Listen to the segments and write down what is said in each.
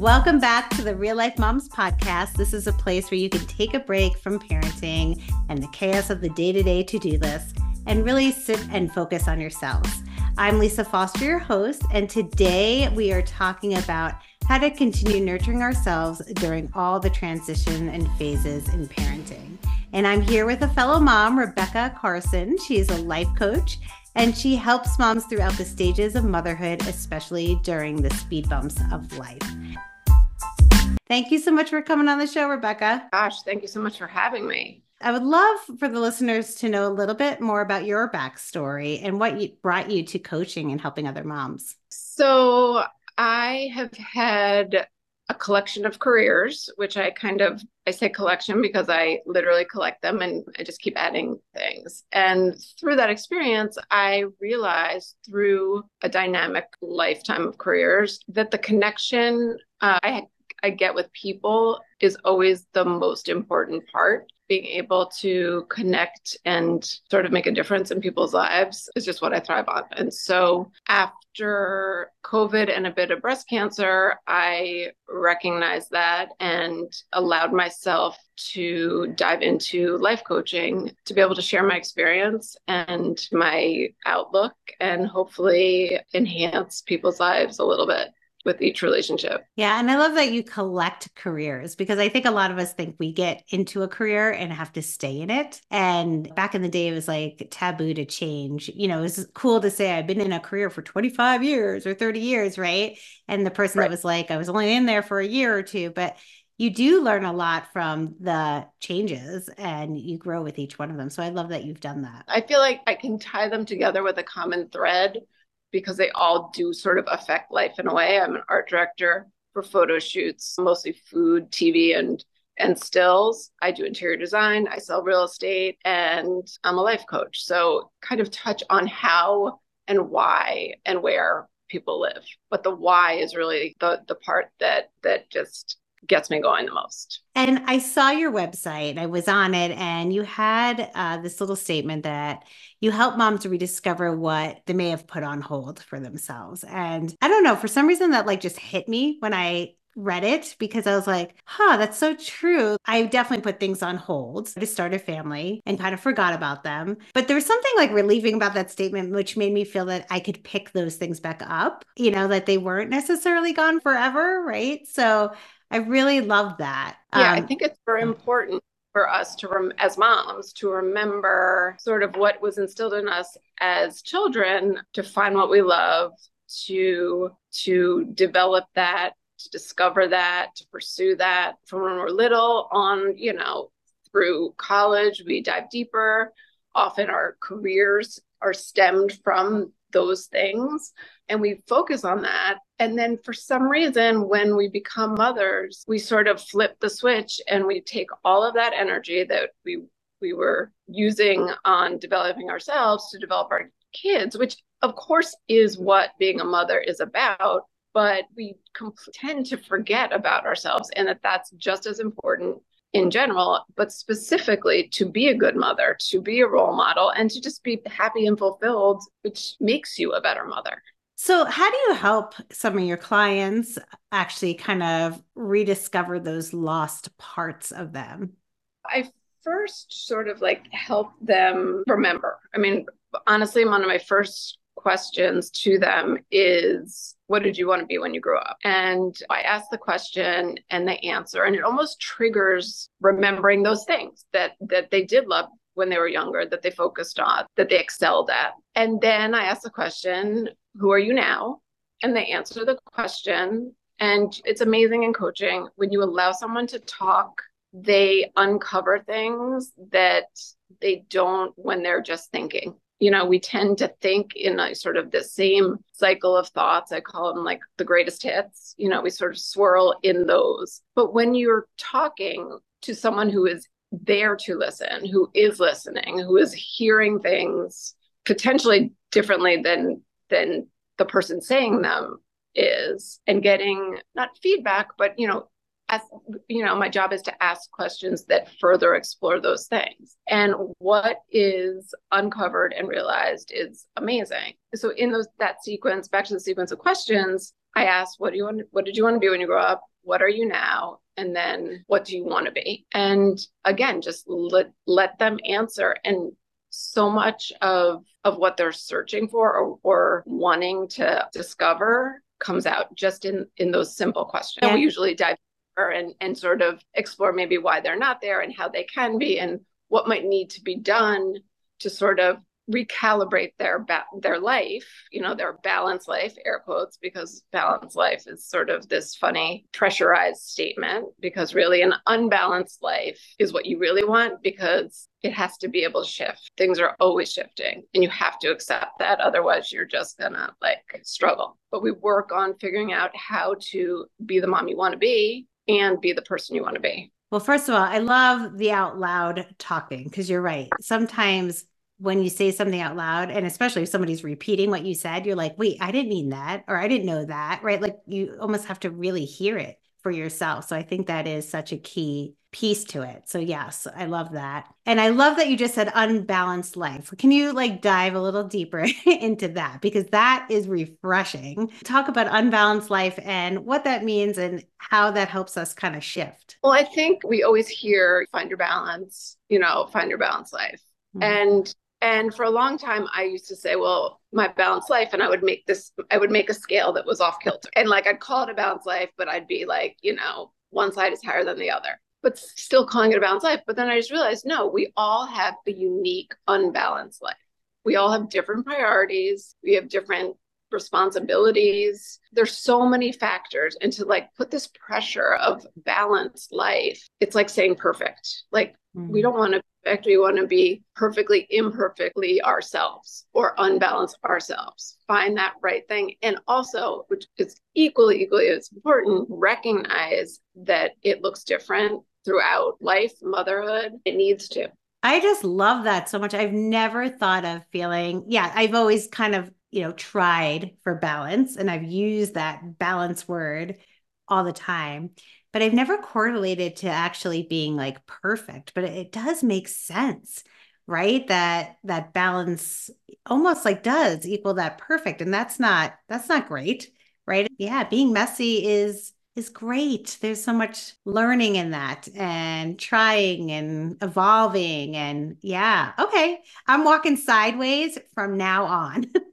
Welcome back to the Real Life Momz podcast. This is a place where you can take a break from parenting and the chaos of the day to day to do list and really sit and focus on yourselves. I'm Lisa Foster, your host, and today we are talking about how to continue nurturing ourselves during all the transition and phases in parenting. And I'm here with a fellow mom, Rebecca Karson. She is a life coach and she helps moms throughout the stages of motherhood, especially during the speed bumps of life. Thank you so much for coming on the show, Rebecca. Gosh, thank you so much for having me. I would love for the listeners to know a little bit more about your backstory and what you, brought you to coaching and helping other moms. So, I have had a collection of careers, which I kind of I say collection because I literally collect them and I just keep adding things. And through that experience, I realized through a dynamic lifetime of careers that the connection uh, I I get with people is always the most important part being able to connect and sort of make a difference in people's lives is just what I thrive on. And so after COVID and a bit of breast cancer, I recognized that and allowed myself to dive into life coaching to be able to share my experience and my outlook and hopefully enhance people's lives a little bit with each relationship. Yeah. And I love that you collect careers because I think a lot of us think we get into a career and have to stay in it. And back in the day, it was like taboo to change. You know, it was cool to say, I've been in a career for 25 years or 30 years, right? And the person right. that was like, I was only in there for a year or two, but you do learn a lot from the changes and you grow with each one of them. So I love that you've done that. I feel like I can tie them together with a common thread because they all do sort of affect life in a way. I'm an art director for photo shoots, mostly food, TV, and and stills. I do interior design, I sell real estate, and I'm a life coach. So kind of touch on how and why and where people live. But the why is really the the part that that just gets me going the most. And I saw your website, I was on it, and you had uh, this little statement that you help moms rediscover what they may have put on hold for themselves. And I don't know, for some reason that like just hit me when I read it because I was like, huh, that's so true. I definitely put things on hold to start a family and kind of forgot about them. But there was something like relieving about that statement, which made me feel that I could pick those things back up, you know, that they weren't necessarily gone forever. Right. So I really love that. Yeah, um, I think it's very important for us to rem- as moms to remember sort of what was instilled in us as children to find what we love to to develop that to discover that to pursue that from when we're little on you know through college we dive deeper often our careers are stemmed from those things and we focus on that. And then for some reason, when we become mothers, we sort of flip the switch and we take all of that energy that we we were using on developing ourselves to develop our kids, which of course is what being a mother is about. But we tend to forget about ourselves and that that's just as important in general, but specifically to be a good mother, to be a role model, and to just be happy and fulfilled, which makes you a better mother. So, how do you help some of your clients actually kind of rediscover those lost parts of them? I first sort of like help them remember. I mean, honestly, one of my first questions to them is what did you want to be when you grew up and i ask the question and they answer and it almost triggers remembering those things that that they did love when they were younger that they focused on that they excelled at and then i ask the question who are you now and they answer the question and it's amazing in coaching when you allow someone to talk they uncover things that they don't when they're just thinking you know, we tend to think in a sort of the same cycle of thoughts. I call them like the greatest hits. You know, we sort of swirl in those. But when you're talking to someone who is there to listen, who is listening, who is hearing things potentially differently than than the person saying them is and getting not feedback but you know as you know my job is to ask questions that further explore those things. And what is uncovered and realized is amazing. So in those that sequence back to the sequence of questions i asked what do you want what did you want to be when you grow up? What are you now? And then what do you want to be? And again, just let, let them answer. And so much of of what they're searching for or, or wanting to discover comes out just in in those simple questions. Yeah. We usually dive deeper and and sort of explore maybe why they're not there and how they can be and what might need to be done to sort of recalibrate their ba- their life, you know, their balanced life, air quotes, because balanced life is sort of this funny pressurized statement. Because really, an unbalanced life is what you really want because it has to be able to shift. Things are always shifting, and you have to accept that. Otherwise, you're just gonna like struggle. But we work on figuring out how to be the mom you want to be and be the person you want to be. Well, first of all, I love the out loud talking because you're right. Sometimes when you say something out loud and especially if somebody's repeating what you said you're like wait i didn't mean that or i didn't know that right? Like you almost have to really hear it for yourself. So i think that is such a key piece to it. So yes i love that. And i love that you just said unbalanced life can you like dive a little deeper into that? Because that is refreshing. Talk about unbalanced life and what that means and how that helps us kind of shift. Well i think we always hear find your balance you know find your balanced life. Mm-hmm. And and for a long time, I used to say, well, my balanced life, and I would make this, I would make a scale that was off kilter. And like I'd call it a balanced life, but I'd be like, you know, one side is higher than the other, but still calling it a balanced life. But then I just realized, no, we all have a unique, unbalanced life. We all have different priorities. We have different responsibilities. There's so many factors. And to like put this pressure of balanced life, it's like saying perfect. Like mm-hmm. we don't want to perfect. We want to be perfectly imperfectly ourselves or unbalance ourselves. Find that right thing. And also, which is equally, equally as important, recognize that it looks different throughout life, motherhood. It needs to. I just love that so much. I've never thought of feeling, yeah, I've always kind of, you know, tried for balance and I've used that balance word all the time but I've never correlated to actually being like perfect, but it does make sense, right? That that balance almost like does equal that perfect. And that's not that's not great, right? Yeah, being messy is is great. There's so much learning in that and trying and evolving and yeah, okay. I'm walking sideways from now on.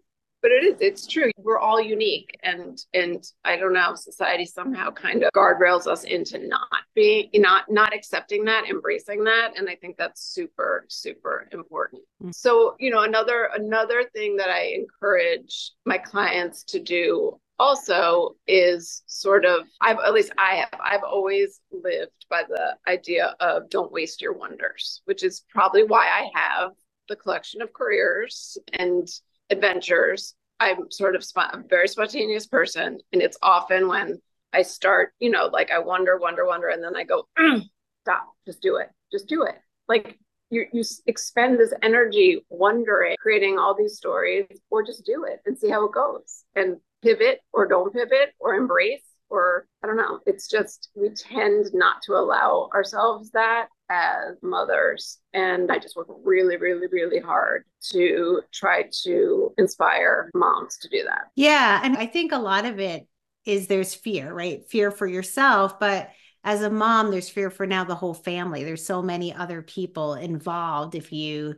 but it is it's true we're all unique and and i don't know society somehow kind of guardrails us into not being not not accepting that embracing that and i think that's super super important mm-hmm. so you know another another thing that i encourage my clients to do also is sort of i've at least i have i've always lived by the idea of don't waste your wonders which is probably why i have the collection of careers and adventures. I'm sort of a very spontaneous person, and it's often when I start, you know, like I wonder, wonder, wonder, and then I go, mm, stop, just do it, just do it. Like you, you expend this energy wondering, creating all these stories, or just do it and see how it goes, and pivot or don't pivot or embrace or I don't know. It's just we tend not to allow ourselves that as mothers. And I just work really, really, really hard to try to inspire moms to do that. Yeah. And I think a lot of it is there's fear, right? Fear for yourself. But as a mom, there's fear for now the whole family. There's so many other people involved. If you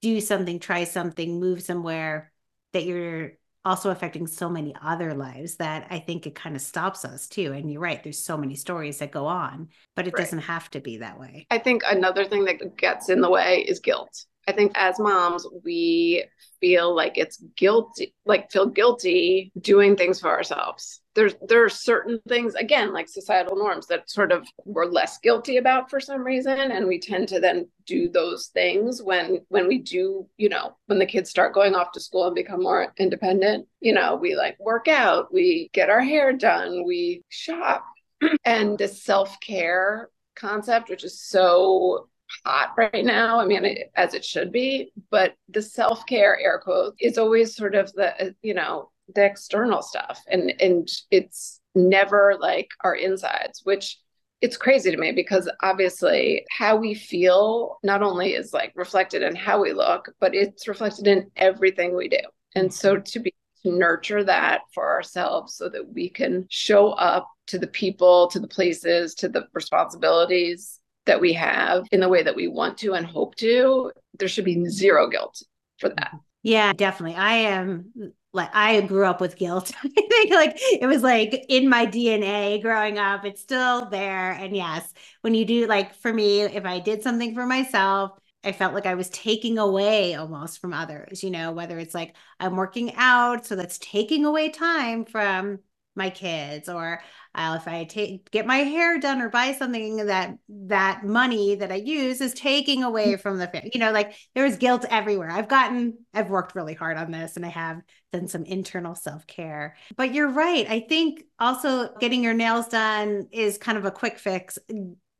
do something, try something, move somewhere that you're also affecting so many other lives that I think it kind of stops us too. And you're right, there's so many stories that go on, but it right. doesn't have to be that way. I think another thing that gets in the way is guilt. I think as moms, we feel like it's guilty, like feel guilty doing things for ourselves. There's there are certain things, again, like societal norms that sort of we're less guilty about for some reason. And we tend to then do those things when when we do, you know, when the kids start going off to school and become more independent, you know, we like work out, we get our hair done, we shop. and the self-care concept, which is so hot right now. I mean, it, as it should be, but the self care air quote is always sort of the, you know, the external stuff. And, and it's never like our insides, which it's crazy to me because obviously how we feel not only is like reflected in how we look, but it's reflected in everything we do. And so mm-hmm. to be to nurture that for ourselves so that we can show up to the people, to the places, to the responsibilities that we have in the way that we want to and hope to. There should be zero guilt for that. Yeah, definitely. I am like I grew up with guilt. I think like it was like in my DNA growing up. It's still there. And yes, when you do like for me, if I did something for myself, I felt like I was taking away almost from others, you know, whether it's like I'm working out, so that's taking away time from my kids or uh, if I take get my hair done or buy something that that money that I use is taking away from the family. You know, like there's guilt everywhere. I've gotten I've worked really hard on this and I have done some internal self-care. But you're right. I think also getting your nails done is kind of a quick fix.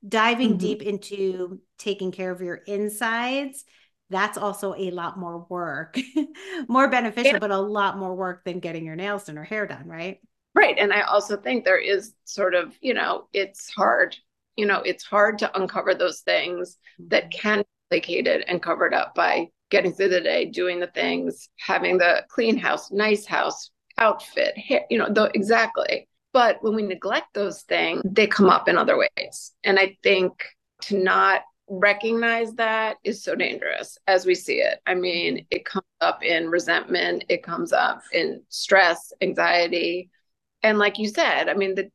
Diving mm-hmm. deep into taking care of your insides that's also a lot more work, more beneficial, yeah. but a lot more work than getting your nails done or hair done, right? Right. And I also think there is sort of, you know, it's hard, you know, it's hard to uncover those things that mm-hmm. can be placated and covered up by getting through the day, doing the things, having the clean house, nice house, outfit, hair, you know, the, exactly. But when we neglect those things, they come up in other ways. And I think to not recognize that is so dangerous as we see it. I mean, it comes up in resentment, it comes up in stress, anxiety, and like you said i mean the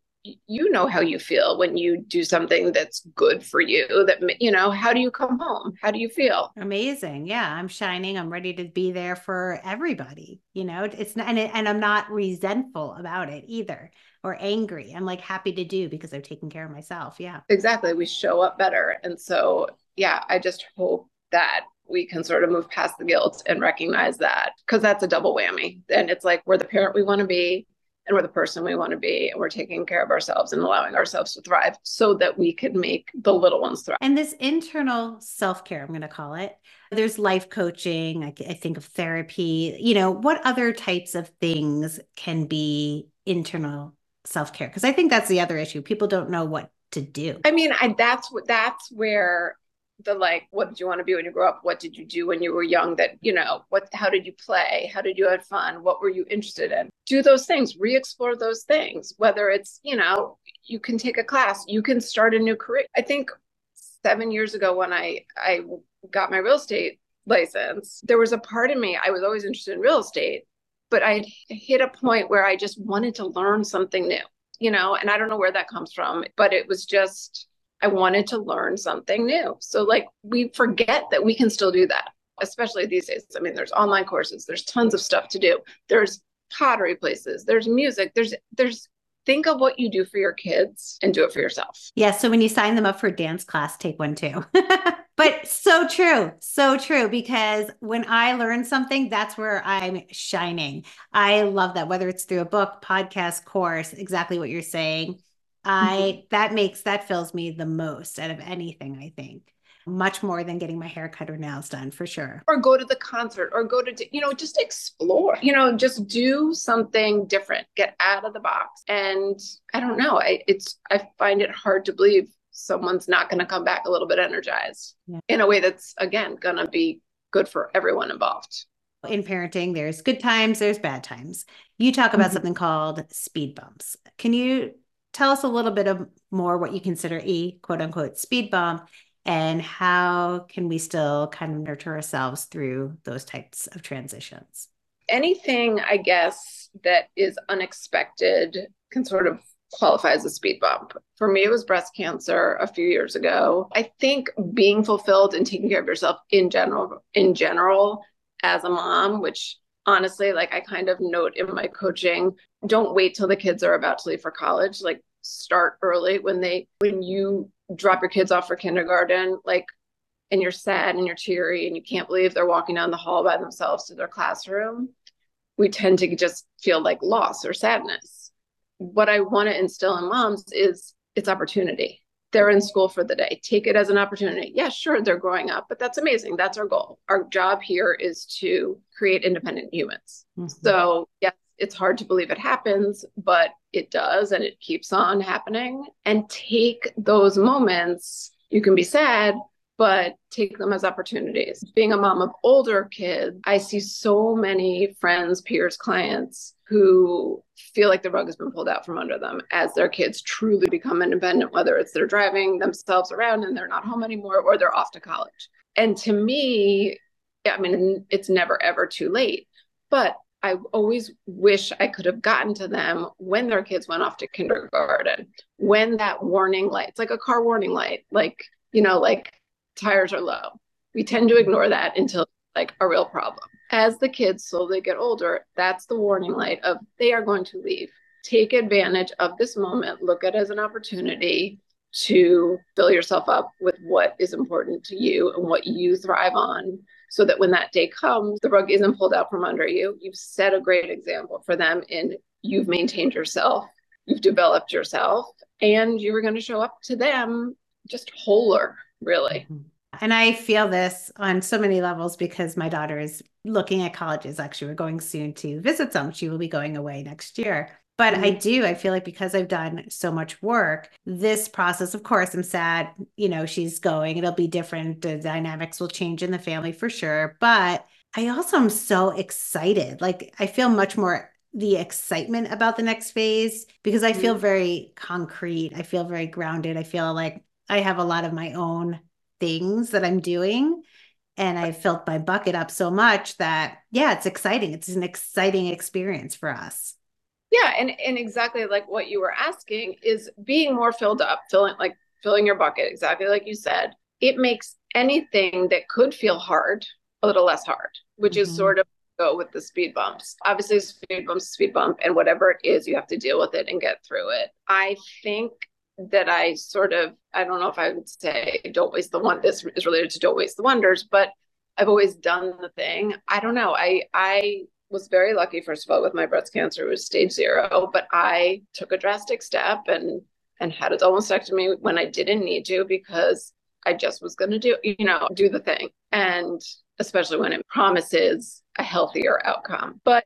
you know how you feel when you do something that's good for you that you know how do you come home? How do you feel? Amazing. Yeah i'm shining. I'm ready to be there for everybody you know? It's not and, it, and i'm not resentful about it either or angry. I'm like happy to do because i've taken care of myself. Yeah. Exactly. We show up better. And so yeah i just hope that we can sort of move past the guilt and recognize that because that's a double whammy. And it's like we're the parent we want to be and we're the person we want to be and we're taking care of ourselves and allowing ourselves to thrive so that we can make the little ones thrive. And this internal self-care, I'm going to call it. There's life coaching, I, I think of therapy, you know, what other types of things can be internal self-care? Because I think that's the other issue. People don't know what to do. I mean, I, that's what that's where the like what did you want to be when you grow up? What did you do when you were young that you know what how did you play? How did you have fun? What were you interested in? Do those things re-explore those things whether it's you know you can take a class you can start a new career. I think seven years ago when i i got my real estate license there was a part of me i was always interested in real estate but i hit a point where i just wanted to learn something new you know and i don't know where that comes from but it was just I wanted to learn something new. So, like, we forget that we can still do that, especially these days. I mean, there's online courses, there's tons of stuff to do. There's pottery places, there's music, there's, there's, think of what you do for your kids and do it for yourself. Yeah. So, when you sign them up for dance class, take one too. but so true. So true. Because when I learn something, that's where I'm shining. I love that, whether it's through a book, podcast, course, exactly what you're saying I mm-hmm. that makes that fills me the most out of anything, I think. Much more than getting my hair cut or nails done for sure. Or go to the concert or go to, you know, just explore, you know, just do something different, get out of the box. And I don't know, I, it's, I find it hard to believe someone's not going to come back a little bit energized yeah. in a way that's, again, going to be good for everyone involved in parenting there's good times there's bad times you talk about mm-hmm. something called speed bumps can you tell us a little bit of more what you consider a quote unquote speed bump and how can we still kind of nurture ourselves through those types of transitions? Anything i guess that is unexpected can sort of qualify as a speed bump. For me it was breast cancer a few years ago. I think being fulfilled and taking care of yourself in general in general as a mom which honestly like i kind of note in my coaching don't wait till the kids are about to leave for college. Like start early when they when you drop your kids off for kindergarten like and you're sad and you're teary and you can't believe they're walking down the hall by themselves to their classroom we tend to just feel like loss or sadness. What i want to instill in moms is it's opportunity. They're in school for the day. Take it as an opportunity. Yeah sure they're growing up but that's amazing. That's our goal. Our job here is to create independent humans. Mm-hmm. so yes it's hard to believe it happens, but it does and it keeps on happening. And take those moments. You can be sad, but take them as opportunities. Being a mom of older kids, I see so many friends, peers, clients who feel like the rug has been pulled out from under them as their kids truly become independent, whether it's they're driving themselves around and they're not home anymore or they're off to college. And to me, I mean, it's never ever too late, but I always wish I could have gotten to them when their kids went off to kindergarten, when that warning light, it's like a car warning light, like, you know, like tires are low. We tend to ignore that until like a real problem. As the kids slowly get older, that's the warning light of they are going to leave. Take advantage of this moment, look at it as an opportunity to fill yourself up with what is important to you and what you thrive on so that when that day comes, the rug isn't pulled out from under you. You've set a great example for them and you've maintained yourself, you've developed yourself, and you're going to show up to them just wholer, really. Mm-hmm. And I feel this on so many levels because my daughter is looking at colleges. Actually, we're going soon to visit some. She will be going away next year. But mm-hmm. I do, I feel like because I've done so much work, this process, of course, I'm sad, you know, she's going. It'll be different. The dynamics will change in the family for sure. But I also am so excited. Like, I feel much more the excitement about the next phase because I feel mm-hmm. very concrete. I feel very grounded. I feel like I have a lot of my own things that I'm doing. And I filled my bucket up so much that, yeah, it's exciting. It's an exciting experience for us. Yeah, and and exactly like what you were asking is being more filled up, filling like filling your bucket exactly like you said. It makes anything that could feel hard a little less hard, which mm-hmm. is sort of go with the speed bumps. Obviously, speed bumps, speed bump, and whatever it is, you have to deal with it and get through it. I think that I sort of, I don't know if I would say don't waste the one. This is related to don't waste the wonders, but I've always done the thing. I don't know. I I was very lucky, first of all, with my breast cancer. It was stage zero, but I took a drastic step and and had a double mastectomy when I didn't need to because I just was going to do, you know, do the thing. And especially when it promises a healthier outcome. But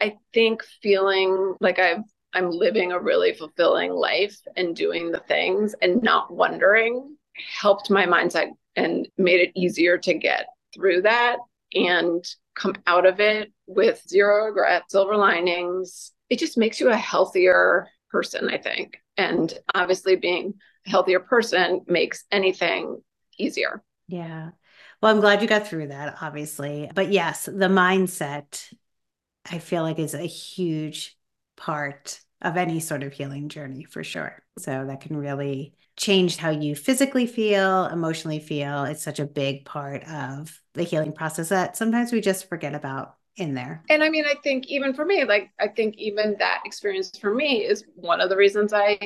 I think feeling like I've I'm living a really fulfilling life and doing the things and not wondering helped my mindset and made it easier to get through that and come out of it with zero regret, silver linings. It just makes you a healthier person, I think. And obviously, being a healthier person makes anything easier. Yeah. Well, I'm glad you got through that, obviously. But yes, the mindset, I feel like, is a huge part of any sort of healing journey for sure. So that can really change how you physically feel, emotionally feel. It's such a big part of the healing process that sometimes we just forget about in there. And I mean, I think even for me, like, I think even that experience for me is one of the reasons I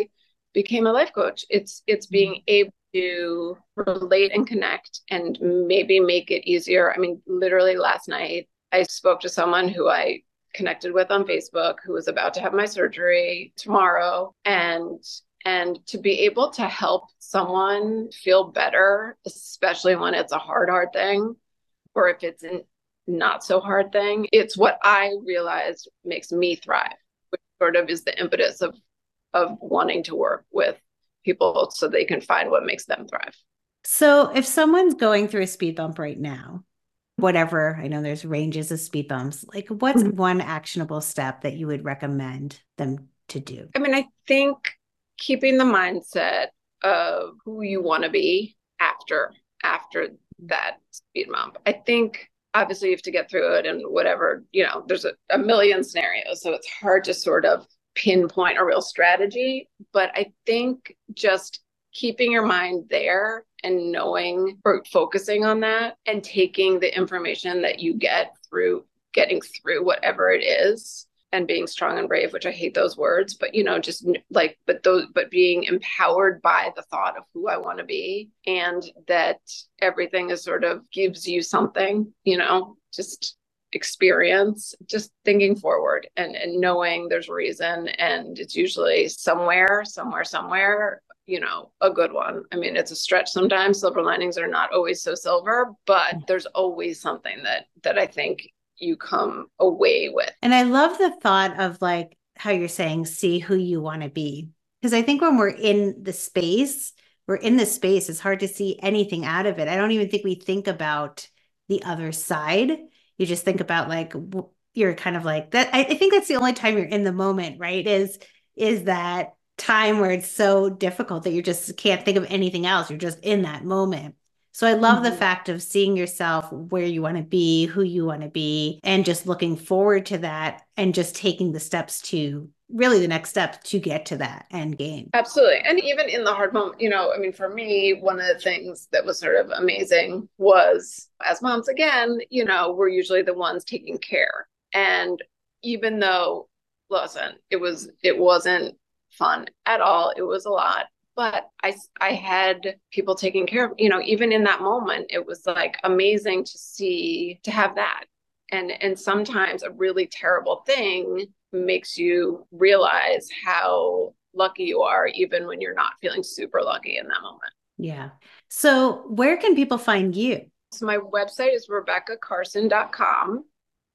became a life coach. It's, it's being mm-hmm. able to relate and connect and maybe make it easier. I mean, literally last night, I spoke to someone who I connected with on Facebook who was about to have my surgery tomorrow and and to be able to help someone feel better especially when it's a hard hard thing or if it's a not so hard thing it's what i realized makes me thrive which sort of is the impetus of of wanting to work with people so they can find what makes them thrive so if someone's going through a speed bump right now whatever i know there's ranges of speed bumps like what's mm-hmm. one actionable step that you would recommend them to do i mean i think keeping the mindset of who you want to be after after that speed bump i think obviously you have to get through it and whatever you know there's a, a million scenarios so it's hard to sort of pinpoint a real strategy but i think just keeping your mind there and knowing or focusing on that and taking the information that you get through getting through whatever it is and being strong and brave which i hate those words but you know just like but those but being empowered by the thought of who i want to be and that everything is sort of gives you something you know just experience just thinking forward and and knowing there's reason and it's usually somewhere somewhere somewhere you know, a good one. I mean, it's a stretch sometimes. Silver linings are not always so silver, but mm. there's always something that that I think you come away with. And I love the thought of like how you're saying see who you want to be. Because I think when we're in the space, we're in the space, it's hard to see anything out of it. I don't even think we think about the other side. You just think about like you're kind of like that. I, I think that's the only time you're in the moment, right? Is is that time where it's so difficult that you just can't think of anything else. You're just in that moment. So I love mm-hmm. the fact of seeing yourself where you want to be, who you want to be, and just looking forward to that and just taking the steps to really the next step to get to that end game. Absolutely. And even in the hard moment, you know, I mean, for me, one of the things that was sort of amazing was as moms, again, you know, we're usually the ones taking care. And even though, listen, it was, it wasn't fun at all, it was a lot. But I, I had people taking care of, you know, even in that moment, it was like amazing to see, to have that. And, and sometimes a really terrible thing makes you realize how lucky you are, even when you're not feeling super lucky in that moment. Yeah. So, where can people find you? So, my website is rebeccakarson.com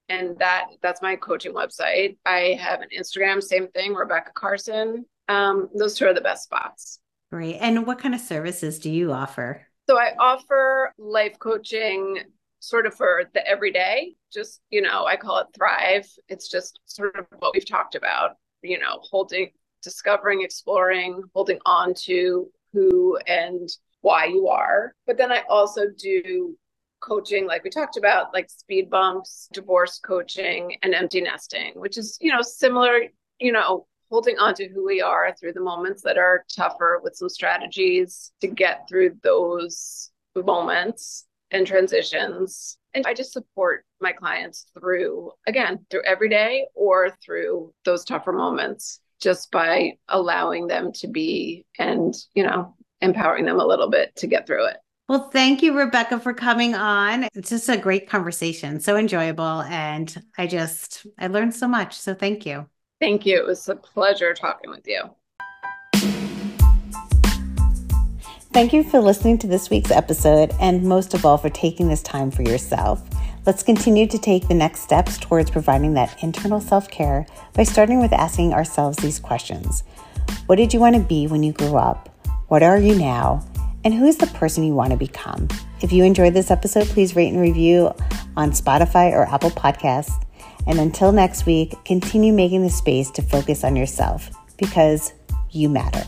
and that that's my coaching website. I have an Instagram, same thing, Rebecca Karson. Um, those two are the best spots. Great. And what kind of services do you offer? So I offer life coaching sort of for the everyday, just, you know, I call it thrive. It's just sort of what we've talked about, you know, holding, discovering, exploring, holding on to who and why you are. But then I also do coaching, like we talked about, like speed bumps, divorce coaching, and empty nesting, which is, you know, similar, you know, holding on to who we are through the moments that are tougher with some strategies to get through those moments and transitions. And I just support my clients through, again, through every day or through those tougher moments, just by allowing them to be and, you know, empowering them a little bit to get through it. Well, thank you, Rebecca, for coming on. It's just a great conversation, so enjoyable. And I just, I learned so much. So thank you. Thank you. It was a pleasure talking with you. Thank you for listening to this week's episode and most of all for taking this time for yourself. Let's continue to take the next steps towards providing that internal self care by starting with asking ourselves these questions What did you want to be when you grew up? What are you now? And who is the person you want to become? If you enjoyed this episode, please rate and review on Spotify or Apple Podcasts. And until next week, continue making the space to focus on yourself because you matter.